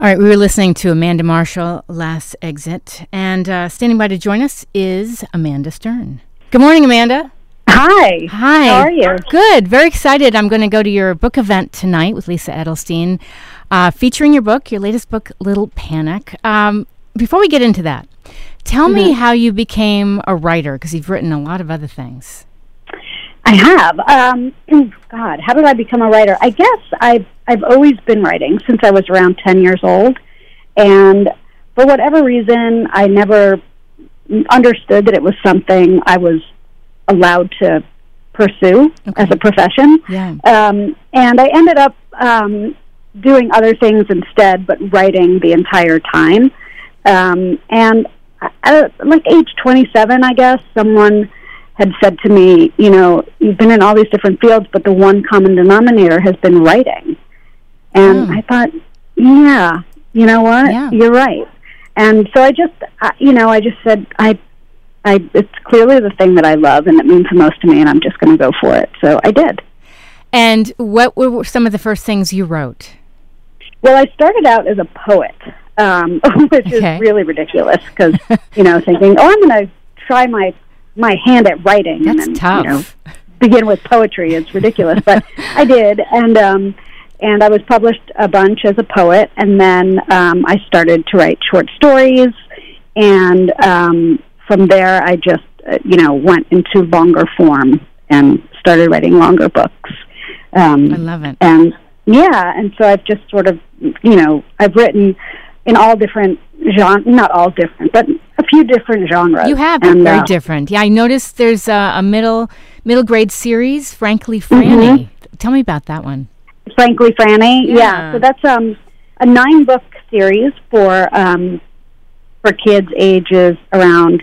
All right, we were listening to Amanda Marshall, Last Exit, and uh, standing by to join us is Amanda Stern. Good morning, Amanda. Hi. Hi. How are you? Good. Very excited. I'm going to go to your book event tonight with Lisa Edelstein, uh, featuring your book, your latest book, Little Panic. Um, before we get into that, tell mm-hmm. me how you became a writer, because you've written a lot of other things. I have. Um, God, how did I become a writer? I guess I've I've always been writing since I was around ten years old, and for whatever reason, I never understood that it was something I was allowed to pursue okay. as a profession. Yeah. Um, and I ended up um, doing other things instead, but writing the entire time. Um, and at like age 27, I guess, someone had said to me, you know, you've been in all these different fields, but the one common denominator has been writing. And mm. I thought, yeah, you know what? Yeah. You're right. And so I just, I, you know, I just said, I, I, it's clearly the thing that I love and it means the most to me, and I'm just going to go for it. So I did. And what were some of the first things you wrote? Well, I started out as a poet, um, which okay. is really ridiculous because, you know, thinking, oh, I'm going to try my my hand at writing That's and then tough. you know begin with poetry. It's ridiculous but i did. And um and i was published a bunch as a poet. And then um i started to write short stories. And um from there i just uh, you know went into longer form and started writing longer books. Um i love it. and yeah. And so i've just sort of you know i've written in all different genre not all different but few different genres. You have and, very uh, different. Yeah, I noticed there's a, a, middle middle grade series, Frankly Franny. Mm-hmm. Tell me about that one. Frankly Franny. Yeah. yeah. So that's um a nine book series for um for kids ages around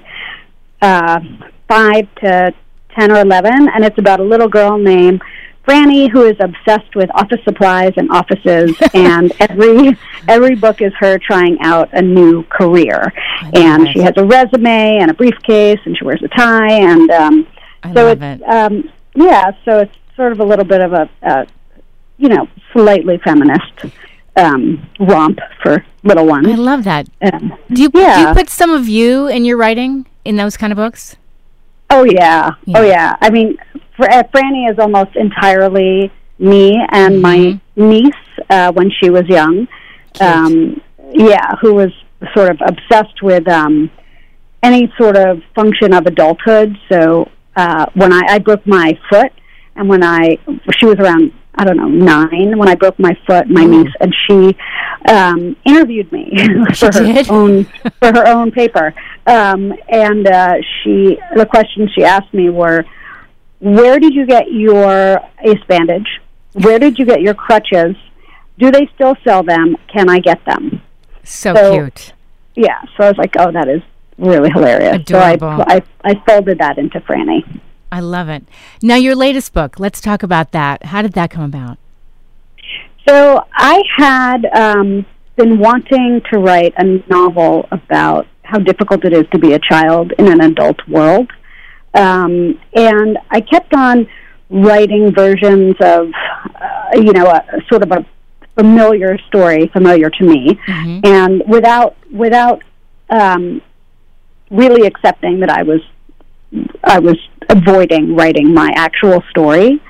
uh five to ten or eleven, and it's about a little girl named Franny, who is obsessed with office supplies and offices, and every every book is her trying out a new career. And she has a resume and a briefcase, and she wears a tie, and um, so it's it. um, yeah, so it's sort of a little bit of a, a you know slightly feminist um, romp for little ones. I love that. Um, do you yeah. do you put some of you in your writing in those kind of books? Oh yeah. yeah. Oh yeah. I mean, Franny is almost entirely me and mm-hmm. my niece uh, when she was young. Um, yeah, who was sort of obsessed with um, any sort of function of adulthood. So uh, when I, I broke my foot, and when I she was around I don't know nine when I broke my foot, my niece, and she um, interviewed me for her did? own for her own paper. Um, and uh, she the questions she asked me were where did you get your ace bandage? Where did you get your crutches? Do they still sell them? Can I get them? So, so cute. Yeah. So I was like, oh, that is really hilarious. Adorable. So I, I, I folded that into Franny. I love it. Now, your latest book, let's talk about that. How did that come about? So I had um, been wanting to write a novel about how difficult it is to be a child in an adult world. Um, and I kept on writing versions of, uh, you know, a, sort of a familiar story, familiar to me, mm-hmm. and without without um, really accepting that I was I was avoiding writing my actual story.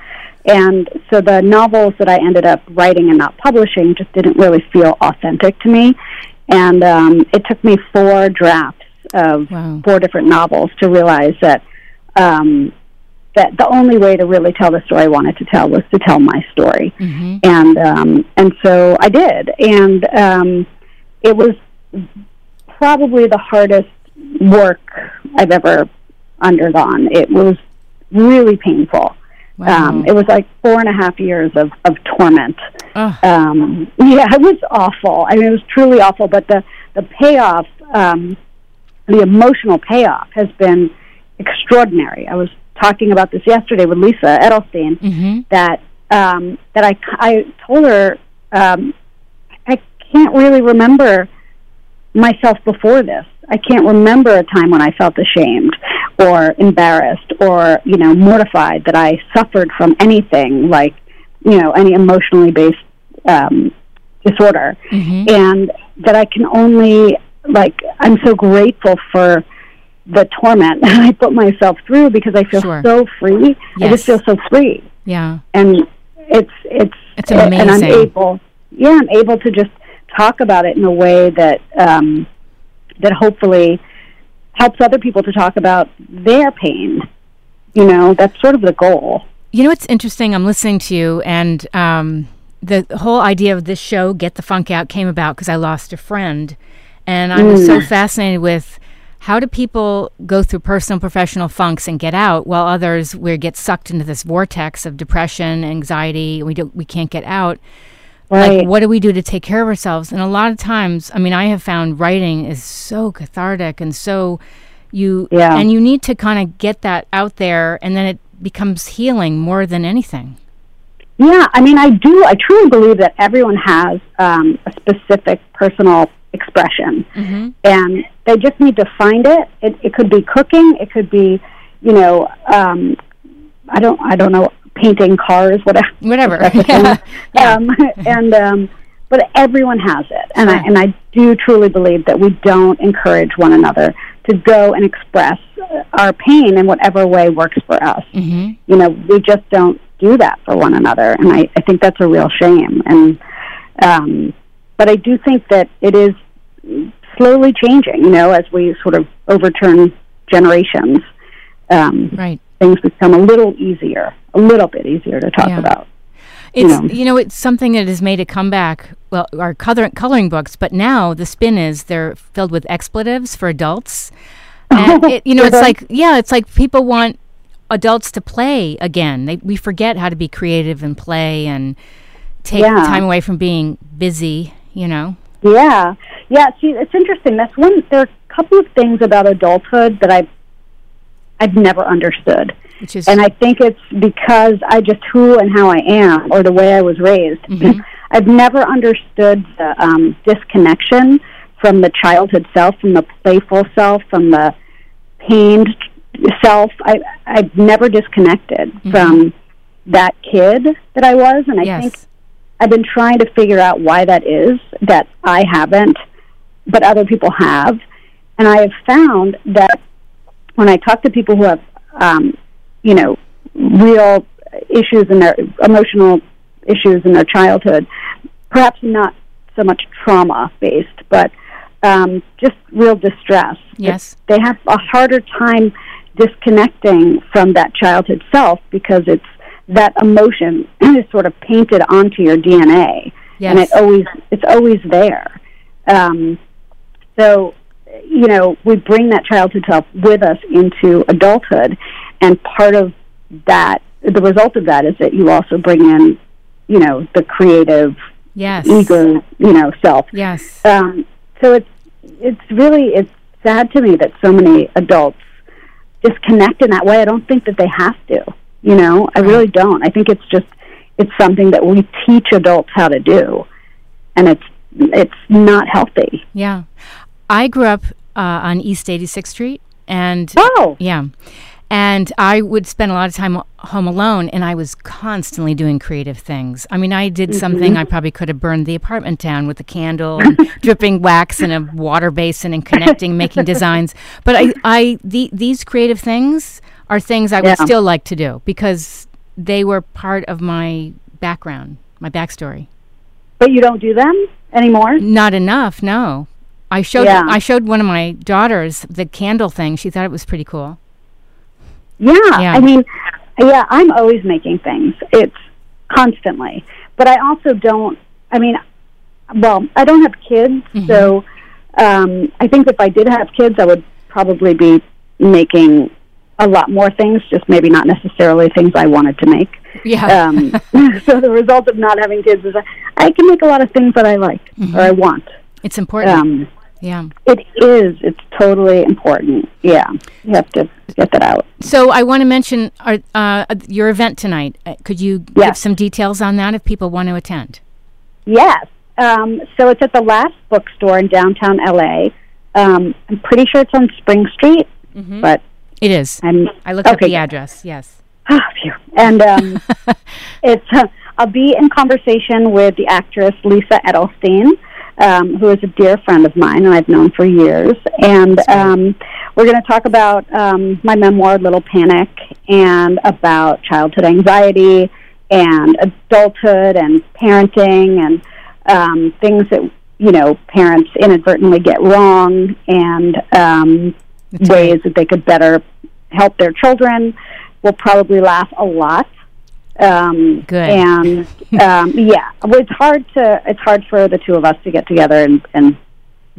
And so the novels that I ended up writing and not publishing just didn't really feel authentic to me. And um, it took me four drafts of wow. four different novels to realize that um, that the only way to really tell the story I wanted to tell was to tell my story, mm-hmm. and um, and so I did, and um, it was probably the hardest work I've ever undergone. It was really painful. Wow. Um, it was like four and a half years of, of torment. Um, yeah, it was awful. I mean, it was truly awful. But the the payoff, um, the emotional payoff, has been extraordinary. I was talking about this yesterday with Lisa Edelstein mm-hmm. that um, that I I told her um, I can't really remember myself before this. I can't remember a time when I felt ashamed or embarrassed or you know mortified that I suffered from anything like you know any emotionally based um, disorder, mm-hmm. and that I can only like I'm so grateful for the torment that I put myself through because I feel sure. so free. Yes. I just feel so free. Yeah, and it's it's it's amazing. And I'm able, yeah, I'm able to just talk about it in a way that um, that hopefully helps other people to talk about their pain. You know, that's sort of the goal. You know, it's interesting. I'm listening to you, and um, the whole idea of this show, Get the Funk Out, came about because I lost a friend. And I was so mm. fascinated with how do people go through personal professional funks and get out while others we get sucked into this vortex of depression anxiety we do we can't get out right. like what do we do to take care of ourselves and a lot of times i mean i have found writing is so cathartic and so you yeah. and you need to kind of get that out there and then it becomes healing more than anything yeah, I mean, I do. I truly believe that everyone has um, a specific personal expression, mm-hmm. and they just need to find it. it. It could be cooking. It could be, you know, um, I don't, I don't know, painting cars, whatever. Whatever. yeah. yeah. Um, and um, but everyone has it, and I and I do truly believe that we don't encourage one another to go and express our pain in whatever way works for us. Mm-hmm. You know, we just don't do that for one another, and I, I think that's a real shame. And um, but I do think that it is slowly changing. You know, as we sort of overturn generations, um, right? Things become a little easier, a little bit easier to talk yeah. about. It's you know. you know. it's something that has made a comeback. Well, our color, coloring books, but now the spin is they're filled with expletives for adults. And it, you know, it's like yeah, it's like people want adults to play again. They, we forget how to be creative and play and take yeah. time away from being busy, you know? Yeah. Yeah, see, it's interesting. That's one, there are a couple of things about adulthood that I've, I've never understood. Which is and I think it's because I just who and how I am or the way I was raised. Mm-hmm. I've never understood the um, disconnection from the childhood self, from the playful self, from the pained self. I I've never disconnected mm-hmm. from that kid that I was, and I yes. think I've been trying to figure out why that is that I haven't, but other people have, and I have found that when I talk to people who have, um, you know, real issues in their emotional issues in their childhood, perhaps not so much trauma based, but um, just real distress. Yes, they have a harder time disconnecting from that childhood self because it's that emotion is sort of painted onto your DNA, yes. and it always it's always there. Um, so, you know, we bring that childhood self with us into adulthood, and part of that, the result of that, is that you also bring in, you know, the creative, yes, ego, you know, self. Yes. Um, so it's it's really it's sad to me that so many adults disconnect in that way. I don't think that they have to. You know, I really don't. I think it's just it's something that we teach adults how to do, and it's it's not healthy. Yeah, I grew up uh, on East 86th Street, and oh, yeah, and I would spend a lot of time home alone, and I was constantly doing creative things. I mean, I did mm-hmm. something I probably could have burned the apartment down with a candle, and dripping wax in a water basin, and connecting, making designs. But I, I, the, these creative things are things I yeah. would still like to do because they were part of my background, my backstory. But you don't do them anymore. Not enough. No, I showed. Yeah. I showed one of my daughters the candle thing. She thought it was pretty cool. Yeah, yeah. I mean, yeah, I'm always making things. It's constantly. But I also don't, I mean, well, I don't have kids, mm-hmm. so um, I think if I did have kids, I would probably be making a lot more things, just maybe not necessarily things I wanted to make. Yeah. Um, so the result of not having kids is I can make a lot of things that I like mm-hmm. or I want. It's important. Um, yeah. It is. It's totally important. Yeah. You have to get that out. So I want to mention our, uh, your event tonight. Uh, could you yes. give some details on that if people want to attend? Yes. Um, so it's at the Last Bookstore in downtown LA. Um, I'm pretty sure it's on Spring Street, mm-hmm. but it is. I'm, I looked okay. up the address. Yes. Oh, phew. And um, it's uh, I'll be in conversation with the actress Lisa Edelstein, um, who is a dear friend of mine and I've known for years. And um, we're going to talk about um, my memoir, Little Panic, and about childhood anxiety and adulthood and parenting and um, things that you know parents inadvertently get wrong and um, ways that they could better help their children. We'll probably laugh a lot. Um, Good. And um, yeah, it's hard to it's hard for the two of us to get together and, and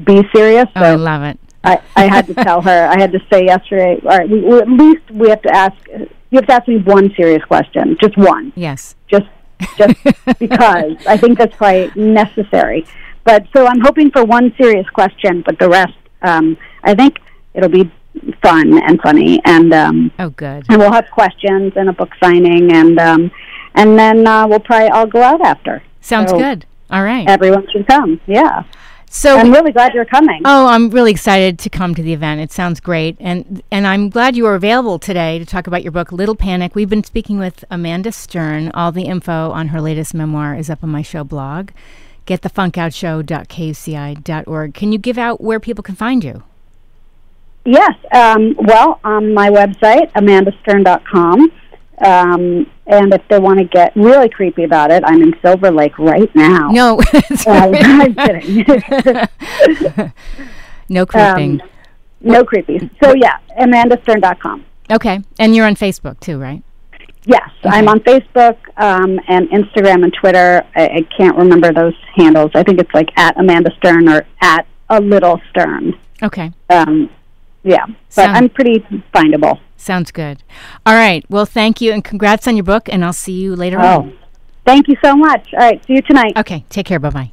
be serious. So oh, I love it. I, I had to tell her. I had to say yesterday. All right, we, we, at least we have to ask. You have to ask me one serious question, just one. Yes. Just just because I think that's quite necessary. But so I'm hoping for one serious question, but the rest, um, I think it'll be fun and funny. And um, oh, good. And we'll have questions and a book signing, and um, and then uh, we'll probably all go out after. Sounds so good. All right. Everyone should come. Yeah. So I'm really glad you're coming. Oh, I'm really excited to come to the event. It sounds great, and and I'm glad you are available today to talk about your book, Little Panic. We've been speaking with Amanda Stern. All the info on her latest memoir is up on my show blog, getthefunkoutshow.kuci.org. Can you give out where people can find you? Yes. Um, well, on my website, amandastern.com. Um, and if they want to get really creepy about it, I'm in Silver Lake right now. No, uh, I'm kidding. no creeping. Um, no creepy. So yeah, amandastern.com. Okay, and you're on Facebook too, right? Yes, okay. I'm on Facebook um, and Instagram and Twitter. I, I, can't remember those handles. I think it's like at Amanda Stern or at a little Stern. Okay. Um, yeah, but Sound- I'm pretty findable. Sounds good. All right. Well, thank you and congrats on your book, and I'll see you later oh. on. Thank you so much. All right. See you tonight. Okay. Take care. Bye bye.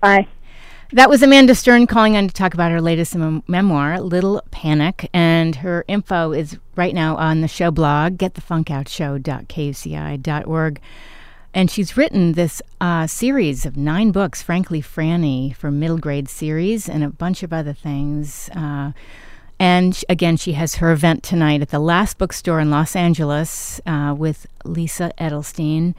Bye. That was Amanda Stern calling on to talk about her latest mem- memoir, Little Panic, and her info is right now on the show blog, getthefunkoutshow.kuci.org. And she's written this uh, series of nine books, Frankly Franny, for middle grade series, and a bunch of other things. Uh, and sh- again, she has her event tonight at the Last Bookstore in Los Angeles uh, with Lisa Edelstein.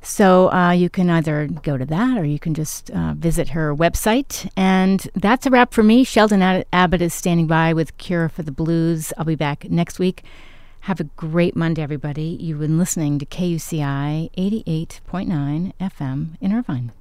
So uh, you can either go to that or you can just uh, visit her website. And that's a wrap for me. Sheldon Abbott is standing by with Cure for the Blues. I'll be back next week. Have a great Monday, everybody. You've been listening to KUCI 88.9 FM in Irvine.